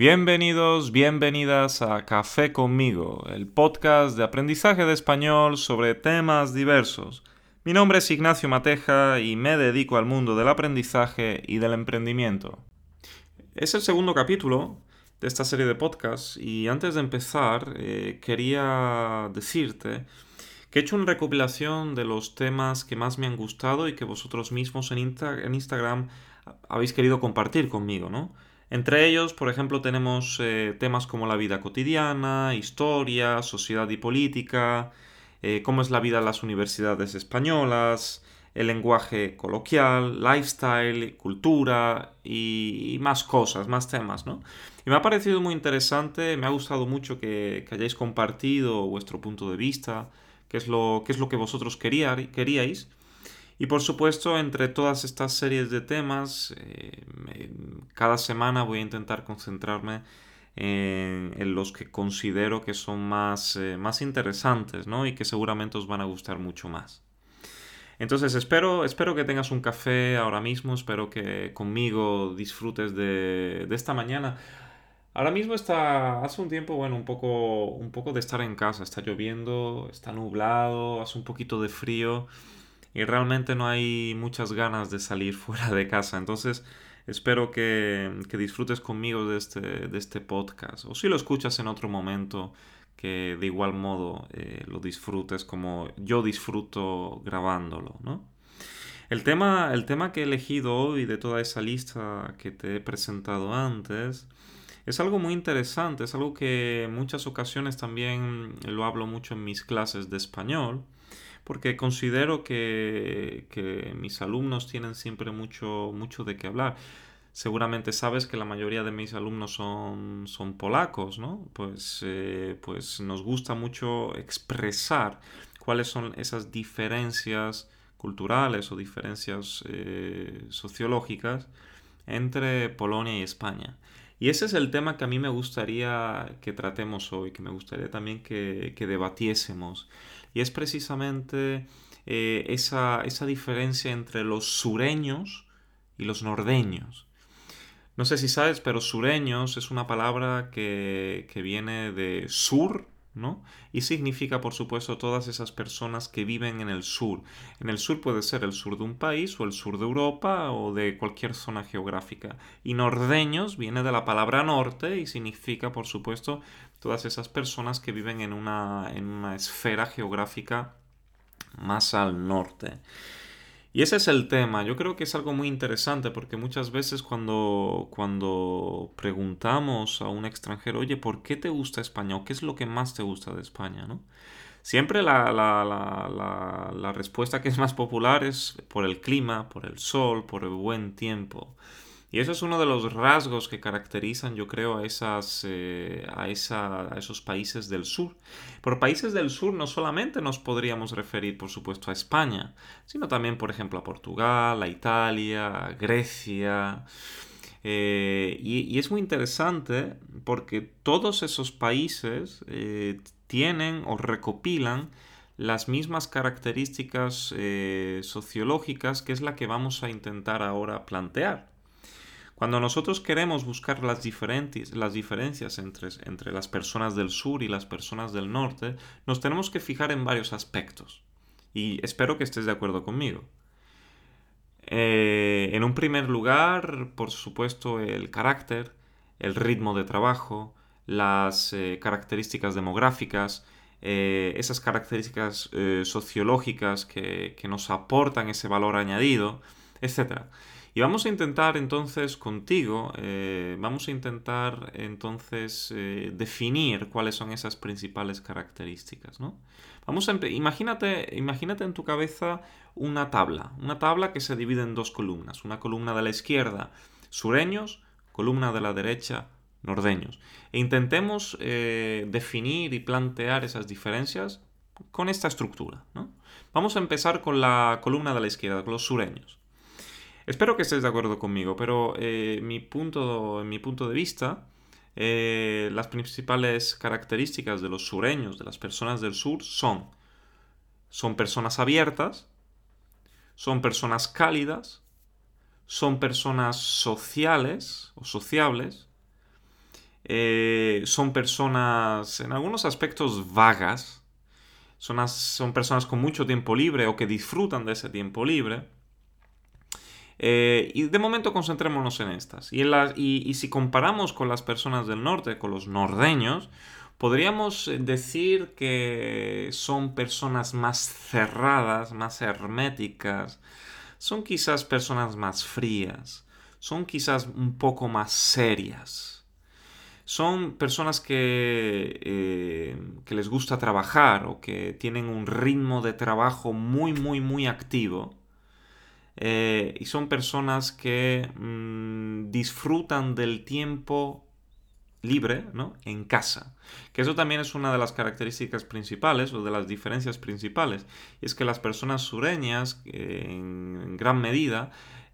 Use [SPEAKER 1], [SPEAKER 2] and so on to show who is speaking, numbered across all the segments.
[SPEAKER 1] Bienvenidos, bienvenidas a Café conmigo, el podcast de aprendizaje de español sobre temas diversos. Mi nombre es Ignacio Mateja y me dedico al mundo del aprendizaje y del emprendimiento. Es el segundo capítulo de esta serie de podcasts y antes de empezar eh, quería decirte que he hecho una recopilación de los temas que más me han gustado y que vosotros mismos en, en Instagram habéis querido compartir conmigo, ¿no? Entre ellos, por ejemplo, tenemos eh, temas como la vida cotidiana, historia, sociedad y política, eh, cómo es la vida en las universidades españolas, el lenguaje coloquial, lifestyle, cultura y, más cosas, más temas, ¿no? Y me ha parecido muy interesante, me ha gustado mucho que, hayáis compartido vuestro punto de vista, qué es lo, qué es lo que vosotros queríais. Y por supuesto, entre todas estas series de temas, eh, cada semana voy a intentar concentrarme en, los que considero que son más, eh, más interesantes ¿no? y que seguramente os van a gustar mucho más. Entonces espero, espero que tengas un café ahora mismo, espero que conmigo disfrutes de, de esta mañana. Ahora mismo está, hace un tiempo, bueno, un poco, un poco de estar en casa, está lloviendo, está nublado, hace un poquito de frío y realmente no hay muchas ganas de salir fuera de casa. Entonces espero que, disfrutes conmigo de este, de este podcast. O si lo escuchas en otro momento, que de igual modo eh, lo disfrutes como yo disfruto grabándolo, ¿no? El tema, el tema que he elegido hoy de toda esa lista que te he presentado antes es algo muy interesante, es algo que en muchas ocasiones también lo hablo mucho en mis clases de español porque considero que, mis alumnos tienen siempre mucho, mucho de qué hablar. Seguramente sabes que la mayoría de mis alumnos son, son polacos, ¿no? Pues, eh, pues nos gusta mucho expresar cuáles son esas diferencias culturales o diferencias eh, sociológicas entre Polonia y España. Y ese es el tema que a mí me gustaría que tratemos hoy, que me gustaría también que, que debatiésemos y es precisamente eh, esa, diferencia entre los sureños y los nordeños. No sé si sabes, pero sureños es una palabra que, que viene de sur, ¿no? Y significa, por supuesto, todas esas personas que viven en el sur. En el sur puede ser el sur de un país o el sur de Europa o de cualquier zona geográfica. Y nordeños viene de la palabra norte y significa, por supuesto, todas esas personas que viven en una, en una esfera geográfica más al norte. Y ese es el tema. Yo creo que es algo muy interesante porque muchas veces cuando, cuando preguntamos a un extranjero, oye, ¿por qué te gusta España? ¿O qué es lo que más te gusta de España? ¿no? Siempre la, la, la, la respuesta que es más popular es por el clima, por el sol, por el buen tiempo. Y eso es uno de los rasgos que caracterizan, yo creo, a, esas, eh, a, esa, a esos países del sur. Por países del sur no solamente nos podríamos referir, por supuesto, a España, sino también, por ejemplo, a Portugal, a Italia, a Grecia. Eh, y, es muy interesante porque todos esos países eh, tienen o recopilan las mismas características sociológicas que es la que vamos a intentar ahora plantear. Cuando nosotros queremos buscar las, diferentes, las diferencias entre, entre las personas del sur y las personas del norte, nos tenemos que fijar en varios aspectos. Y espero que estés de acuerdo conmigo. Eh, en un primer lugar, por supuesto, el carácter, el ritmo de trabajo, las eh, características demográficas, eh, esas características sociológicas que, que, nos aportan ese valor añadido, etc. Y vamos a intentar entonces contigo, eh, vamos a intentar entonces eh, definir cuáles son esas principales características, ¿no? Vamos a imagínate, imagínate en tu cabeza una tabla, una tabla que se divide en dos columnas, una columna de la izquierda, sureños, columna de la derecha, nordeños. E intentemos eh, definir y plantear esas diferencias con esta estructura, ¿no? Vamos a empezar con la columna de la izquierda, con los sureños. Espero que estés de acuerdo conmigo, pero eh, mi punto, en mi punto de vista, eh, las principales características de los sureños, de las personas del sur, son, son personas abiertas, son personas cálidas, son personas sociales o sociables, eh, son personas en algunos aspectos vagas, son, son personas con mucho tiempo libre o que disfrutan de ese tiempo libre. Eh, y de momento concentrémonos en estas. Y, y, si comparamos con las personas del norte, con los nordeños, podríamos decir que son personas más cerradas, más herméticas, son quizás personas más frías, son quizás un poco más serias. Son personas que, eh, que les gusta trabajar o que tienen un ritmo de trabajo muy, muy, muy activo eh, y son personas que mm, disfrutan del tiempo libre ¿no? en casa. Que eso también es una de las características principales o de las diferencias principales. Y es que las personas sureñas, eh, en gran medida,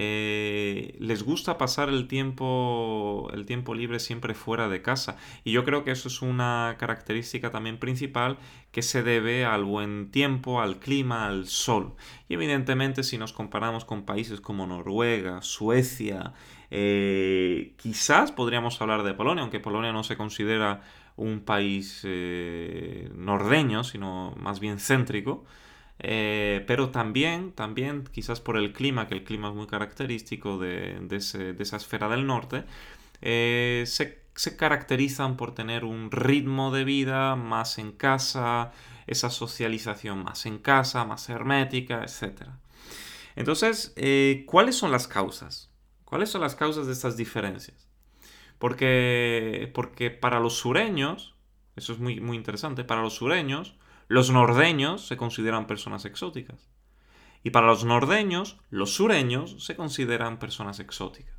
[SPEAKER 1] eh, les gusta pasar el tiempo, el tiempo libre siempre fuera de casa. Y yo creo que eso es una característica también principal que se debe al buen tiempo, al clima, al sol. Y evidentemente si nos comparamos con países como Noruega, Suecia, eh, quizás podríamos hablar de Polonia, aunque Polonia no se considera un país eh, nordeño, sino más bien céntrico. Eh, pero también, también, quizás por el clima, que el clima es muy característico de, esa esfera del norte, eh, se, caracterizan por tener un ritmo de vida más en casa, esa socialización más en casa, más hermética, etc. Entonces, eh, ¿cuáles son las causas? ¿Cuáles son las causas de estas diferencias? Porque, porque para los sureños, eso es muy, muy interesante, para los sureños, los nordeños se consideran personas exóticas. Y para los nordeños, los sureños se consideran personas exóticas.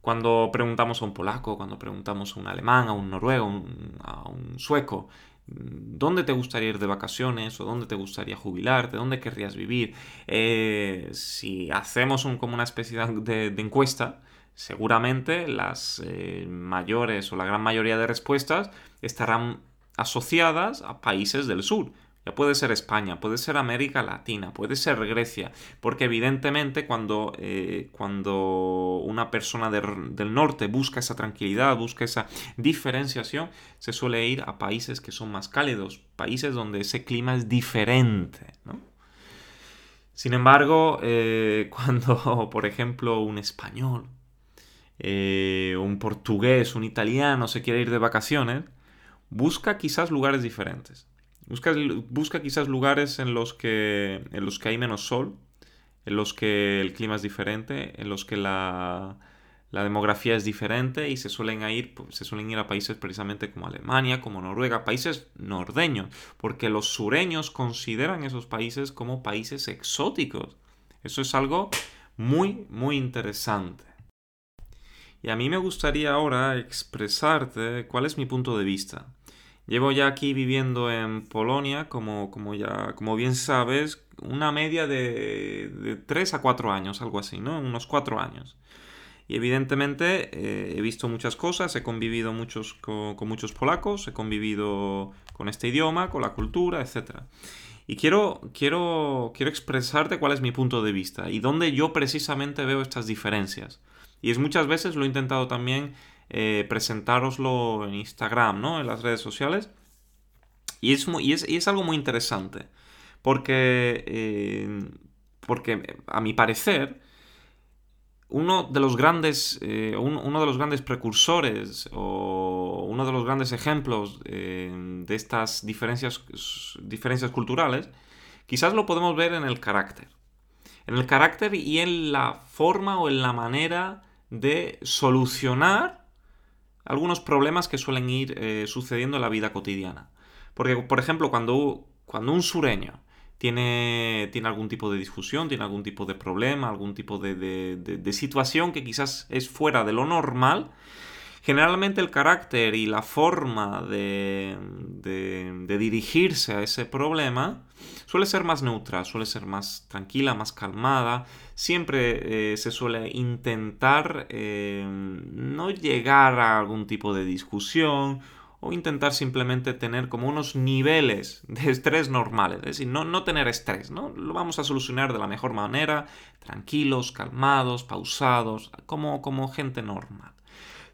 [SPEAKER 1] Cuando preguntamos a un polaco, cuando preguntamos a un alemán, a un noruego, a un sueco, ¿dónde te gustaría ir de vacaciones o dónde te gustaría jubilarte? ¿Dónde querrías vivir? Eh, si hacemos como una especie de, encuesta, seguramente las eh, mayores o la gran mayoría de respuestas estarán asociadas a países del sur. Ya puede ser España, puede ser América Latina, puede ser Grecia, porque evidentemente cuando, eh, cuando una persona del norte busca esa tranquilidad, busca esa diferenciación, se suele ir a países que son más cálidos, países donde ese clima es diferente. Sin embargo, eh, cuando, por ejemplo, un español, eh, un portugués, un italiano se quiere ir de vacaciones, busca quizás lugares diferentes. Busca, busca quizás lugares en los, que, en los que hay menos sol, en los que el clima es diferente, en los que la, demografía es diferente y se suelen, ir, se suelen ir a países precisamente como Alemania, como Noruega, países nordeños, porque los sureños consideran esos países como países exóticos. Eso es algo muy, muy interesante. Y a mí me gustaría ahora expresarte cuál es mi punto de vista. Llevo ya aquí viviendo en Polonia, como, como, ya, como bien sabes, una media de, de 3 a 4 años, algo así, ¿no? Unos 4 años. Y evidentemente eh, he visto muchas cosas, he convivido muchos, con, muchos polacos, he convivido con este idioma, con la cultura, etc. Y quiero, quiero, quiero expresarte cuál es mi punto de vista y dónde yo precisamente veo estas diferencias. Y es muchas veces lo he intentado también eh, presentároslo en Instagram, ¿no? En las redes sociales. Y es, y es, algo muy interesante. Porque, eh, porque a mi parecer, uno de los grandes, eh, uno de los grandes precursores o uno de los grandes ejemplos de estas diferencias, diferencias culturales, quizás lo podemos ver en el carácter. En el carácter y en la forma o en la manera de solucionar algunos problemas que suelen ir eh, sucediendo en la vida cotidiana. Porque, por ejemplo, cuando, cuando un sureño tiene, tiene algún tipo de discusión, tiene algún tipo de problema, algún tipo de situación que quizás es fuera de lo normal, Generalmente el carácter y la forma de, dirigirse a ese problema suele ser más neutra, suele ser más tranquila, más calmada. Siempre eh, se suele intentar eh, no llegar a algún tipo de discusión o intentar simplemente tener como unos niveles de estrés normales, es decir, no, no tener estrés, ¿no? Lo vamos a solucionar de la mejor manera, tranquilos, calmados, pausados, como, como gente normal.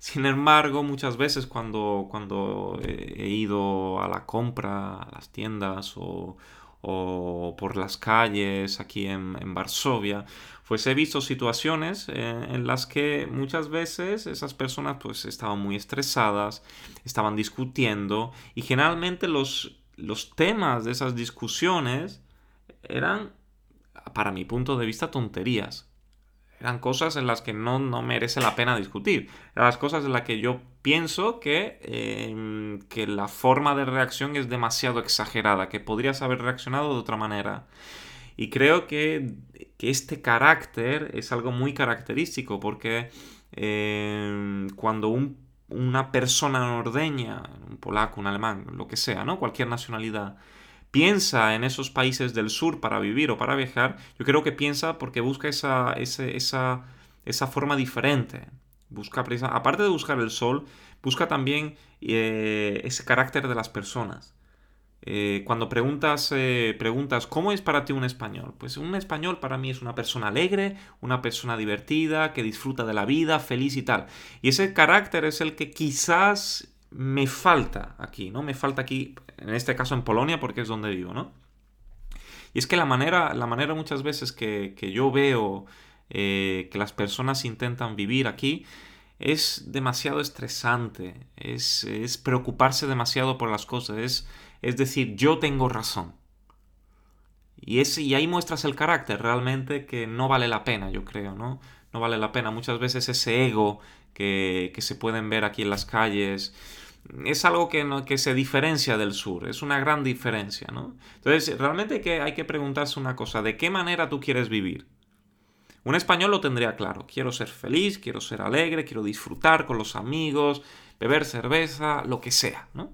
[SPEAKER 1] Sin embargo, muchas veces cuando, cuando he ido a la compra, a las tiendas o, por las calles aquí en, Varsovia, pues he visto situaciones eh, en las que muchas veces esas personas pues estaban muy estresadas, estaban discutiendo y generalmente los, los temas de esas discusiones eran, para mi punto de vista, tonterías eran cosas en las que no, merece la pena discutir. Eran las cosas en las que yo pienso que, em, que la forma de reacción es demasiado exagerada, que podrías haber reaccionado de otra manera. Y creo que, este carácter es algo muy característico porque em, cuando una persona nordeña, un polaco, un alemán, lo que sea, ¿no? Cualquier nacionalidad, piensa en esos países del sur para vivir o para viajar, yo creo que piensa porque busca esa, esa, esa forma diferente. Busca, aparte de buscar el sol, busca también eh, ese carácter de las personas. Eh, cuando preguntas, eh, preguntas, ¿cómo es para ti un español? Pues un español para mí es una persona alegre, una persona divertida, que disfruta de la vida, feliz y tal. Y ese carácter es el que quizás me falta aquí, ¿no? Me falta aquí, en este caso en Polonia, porque es donde vivo, ¿no? Y es que la manera, la manera muchas veces que, yo veo eh, que las personas intentan vivir aquí es demasiado estresante, es, preocuparse demasiado por las cosas, es, decir, yo tengo razón. Y, es, ahí muestras el carácter realmente que no vale la pena, yo creo, ¿no? No vale la pena. Muchas veces ese ego que, que se pueden ver aquí en las calles, es algo que, no, que se diferencia del sur, es una gran diferencia, ¿no? Entonces, realmente que, hay que preguntarse una cosa, ¿de qué manera tú quieres vivir? Un español lo tendría claro, quiero ser feliz, quiero ser alegre, quiero disfrutar con los amigos, beber cerveza, lo que sea, ¿no?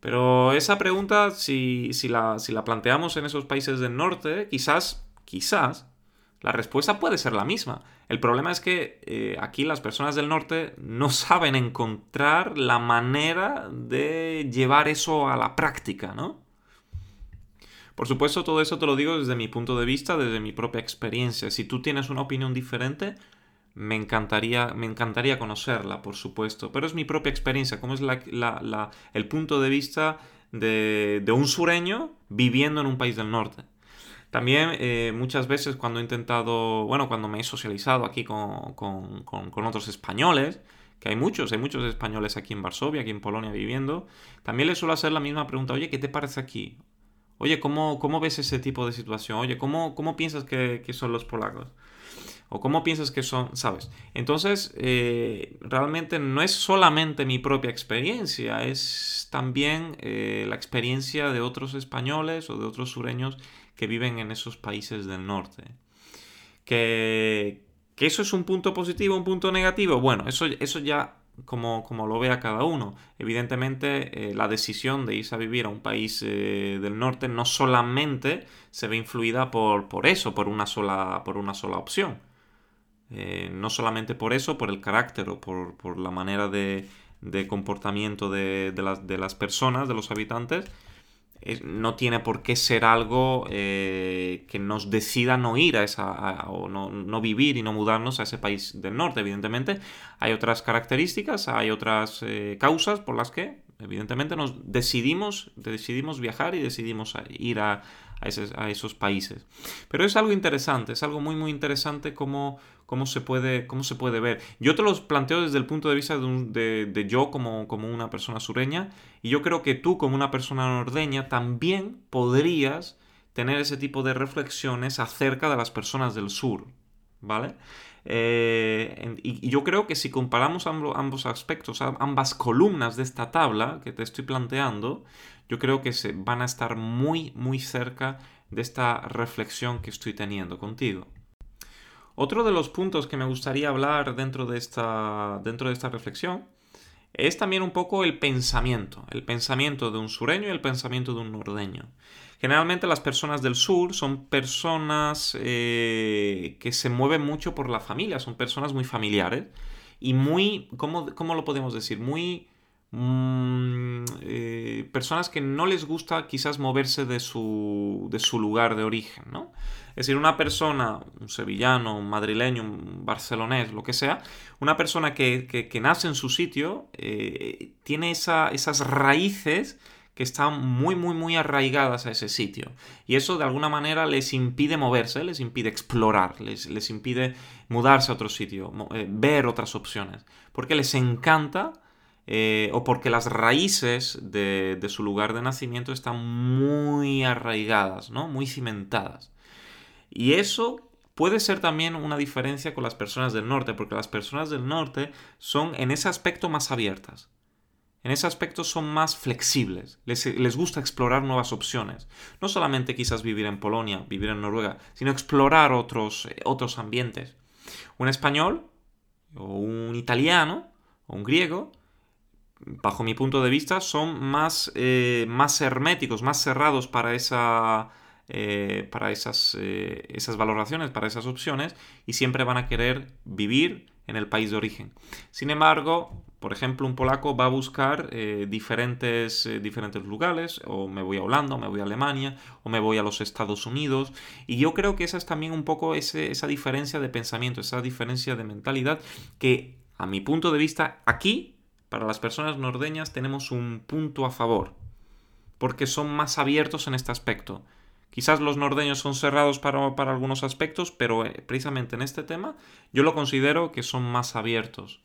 [SPEAKER 1] Pero esa pregunta, si, si, la, si la planteamos en esos países del norte, quizás, quizás, la respuesta puede ser la misma. El problema es que eh, aquí las personas del norte no saben encontrar la manera de llevar eso a la práctica, ¿no? Por supuesto, todo eso te lo digo desde mi punto de vista, desde mi propia experiencia. Si tú tienes una opinión diferente, me encantaría, me encantaría conocerla, por supuesto. Pero es mi propia experiencia, como es el punto de vista de un sureño viviendo en un país del norte. También eh, muchas veces cuando he intentado, bueno, cuando me he socializado aquí con, otros españoles, que hay muchos, hay muchos españoles aquí en Varsovia, aquí en Polonia viviendo, también les suelo hacer la misma pregunta, oye, ¿qué te parece aquí? Oye, ¿cómo, cómo ves ese tipo de situación? Oye, ¿cómo, cómo piensas que, son los polacos? ¿O cómo piensas que son, sabes? Entonces, eh, realmente no es solamente mi propia experiencia, es también eh, la experiencia de otros españoles o de otros sureños que viven en esos países del norte. Que, eso es un punto positivo, un punto negativo. Bueno, eso, eso ya como, como lo vea cada uno. Evidentemente, eh, la decisión de irse a vivir a un país eh, del norte no solamente se ve influida por, por eso, por una sola, por una sola opción. Eh, no solamente por eso, por el carácter o por, la manera de, comportamiento de, las, de las personas, de los habitantes, no tiene por qué ser algo eh, que nos decida no ir a esa, o no, vivir y no mudarnos a ese país del norte. Evidentemente, hay otras características, hay otras eh, causas por las que, evidentemente, nos decidimos, decidimos viajar y decidimos ir a, a, esos, países. Pero es algo interesante, es algo muy, muy interesante cómo, cómo, se, puede, cómo se puede ver. Yo te los planteo desde el punto de vista de, yo como, como una persona sureña, y yo creo que tú como una persona nordeña también podrías tener ese tipo de reflexiones acerca de las personas del sur, ¿vale? Eh, y, yo creo que si comparamos ambos aspectos, ambas columnas de esta tabla que te estoy planteando, yo creo que se van a estar muy, muy cerca de esta reflexión que estoy teniendo contigo. Otro de los puntos que me gustaría hablar dentro de esta, dentro de esta reflexión es también un poco el pensamiento, el pensamiento de un sureño y el pensamiento de un nordeño. Generalmente las personas del sur son personas eh, que se mueven mucho por la familia, son personas muy familiares y muy, ¿cómo, cómo lo podemos decir? Muy mm, eh, personas que no les gusta quizás moverse de su, de su lugar de origen, ¿no? Es decir, una persona, un sevillano, un madrileño, un barcelonés, lo que sea, una persona que, nace en su sitio, eh, tiene esas raíces que están muy, muy, muy arraigadas a ese sitio. Y eso de alguna manera les impide moverse, les impide explorar, les, impide mudarse a otro sitio, eh, ver otras opciones. Porque les encanta eh, o porque las raíces de, de, su lugar de nacimiento están muy arraigadas, ¿no? Muy cimentadas. Y eso puede ser también una diferencia con las personas del norte, porque las personas del norte son en ese aspecto más abiertas. En ese aspecto son más flexibles, les, gusta explorar nuevas opciones. No solamente quizás vivir en Polonia, vivir en Noruega, sino explorar otros, eh, otros ambientes. Un español, o un italiano, o un griego, bajo mi punto de vista, son más, eh, más herméticos, más cerrados para esa, eh, para esas, esas valoraciones, para esas opciones, y siempre van a querer vivir en el país de origen. Sin embargo, por ejemplo, un polaco va a buscar eh, diferentes, eh, diferentes lugares, o me voy a Holanda, o me voy a Alemania, o me voy a los Estados Unidos, y yo creo que esa es también un poco esa diferencia de pensamiento, esa diferencia de mentalidad que, a mi punto de vista, aquí, para las personas nordeñas, tenemos un punto a favor, porque son más abiertos en este aspecto. Quizás los nordeños son cerrados para, algunos aspectos, pero eh, precisamente en este tema yo lo considero que son más abiertos.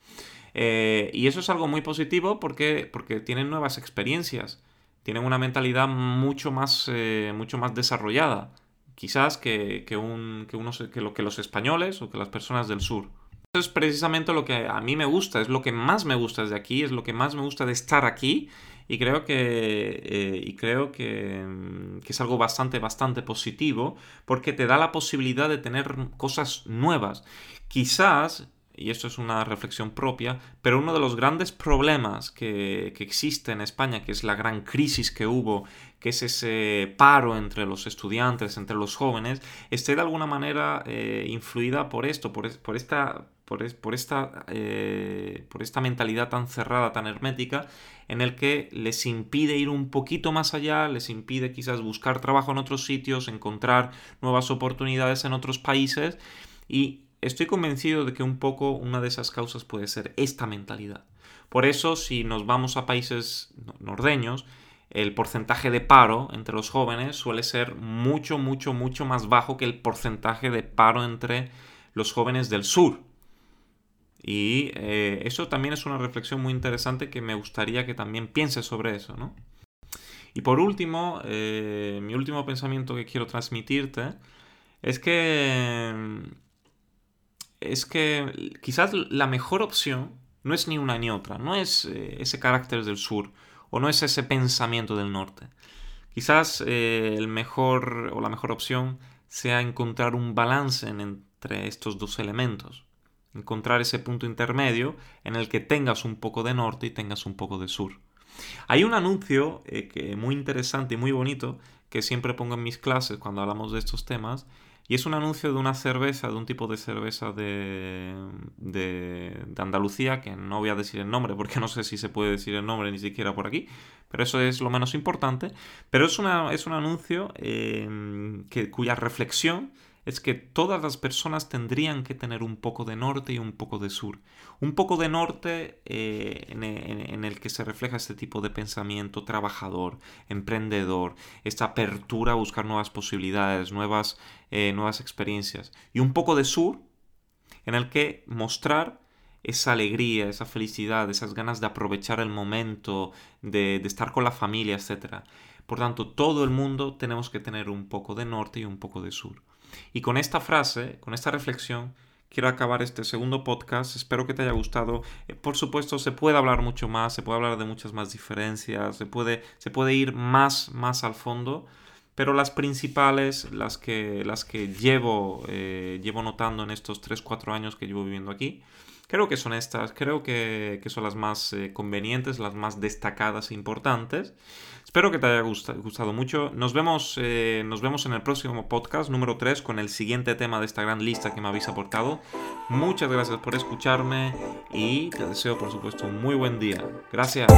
[SPEAKER 1] Eh, y eso es algo muy positivo porque, porque tienen nuevas experiencias, tienen una mentalidad mucho más, eh, mucho más desarrollada, quizás que, que, un, que, unos, que, lo, que los españoles o que las personas del sur. Es precisamente lo que a mí me gusta, es lo que más me gusta de aquí, es lo que más me gusta de estar aquí y creo que, eh, y creo que, mm, que, es algo bastante, bastante positivo porque te da la posibilidad de tener cosas nuevas. Quizás, y esto es una reflexión propia, pero uno de los grandes problemas que, que existe en España, que es la gran crisis que hubo, que es ese paro entre los estudiantes, entre los jóvenes, esté de alguna manera eh, influida por esto, por, por esta por, esta, eh, por esta mentalidad tan cerrada, tan hermética, en el que les impide ir un poquito más allá, les impide quizás buscar trabajo en otros sitios, encontrar nuevas oportunidades en otros países y estoy convencido de que un poco una de esas causas puede ser esta mentalidad. Por eso, si nos vamos a países nordeños, el porcentaje de paro entre los jóvenes suele ser mucho, mucho, mucho más bajo que el porcentaje de paro entre los jóvenes del sur. Y eh, eso también es una reflexión muy interesante que me gustaría que también pienses sobre eso, ¿no? Y por último, eh, mi último pensamiento que quiero transmitirte es que es que quizás la mejor opción no es ni una ni otra, no es eh, ese carácter del sur o no es ese pensamiento del norte. Quizás el mejor o la mejor opción sea encontrar un balance entre estos dos elementos encontrar ese punto intermedio en el que tengas un poco de norte y tengas un poco de sur. Hay un anuncio eh, que, muy interesante y muy bonito que siempre pongo en mis clases cuando hablamos de estos temas y es un anuncio de una cerveza, de un tipo de cerveza de, de, Andalucía, que no voy a decir el nombre porque no sé si se puede decir el nombre ni siquiera por aquí, pero eso es lo menos importante. Pero es, una, es un anuncio eh, que, cuya reflexión es que todas las personas tendrían que tener un poco de norte y un poco de sur. Un poco de norte eh, en, el que se refleja este tipo de pensamiento trabajador, emprendedor, esta apertura a buscar nuevas posibilidades, nuevas, eh, nuevas experiencias. Y un poco de sur en el que mostrar esa alegría, esa felicidad, esas ganas de aprovechar el momento, de, de estar con la familia, etc. Por tanto, todo el mundo tenemos que tener un poco de norte y un poco de sur. Y con esta frase, con esta reflexión, quiero acabar este segundo podcast. Espero que te haya gustado. Eh, por supuesto, se puede hablar mucho más, se puede hablar de muchas más diferencias, se puede, se puede ir más, más al fondo. Pero las principales, las que, las que llevo, eh, llevo notando en estos 3-4 años que llevo viviendo aquí, Creo que son estas, creo que, son las más eh, convenientes, las más destacadas e importantes. Espero que te haya gustado, mucho. Nos vemos, eh, nos vemos en el próximo podcast número 3 con el siguiente tema de esta gran lista que me habéis aportado. Muchas gracias por escucharme y te deseo por supuesto un muy buen día. Gracias.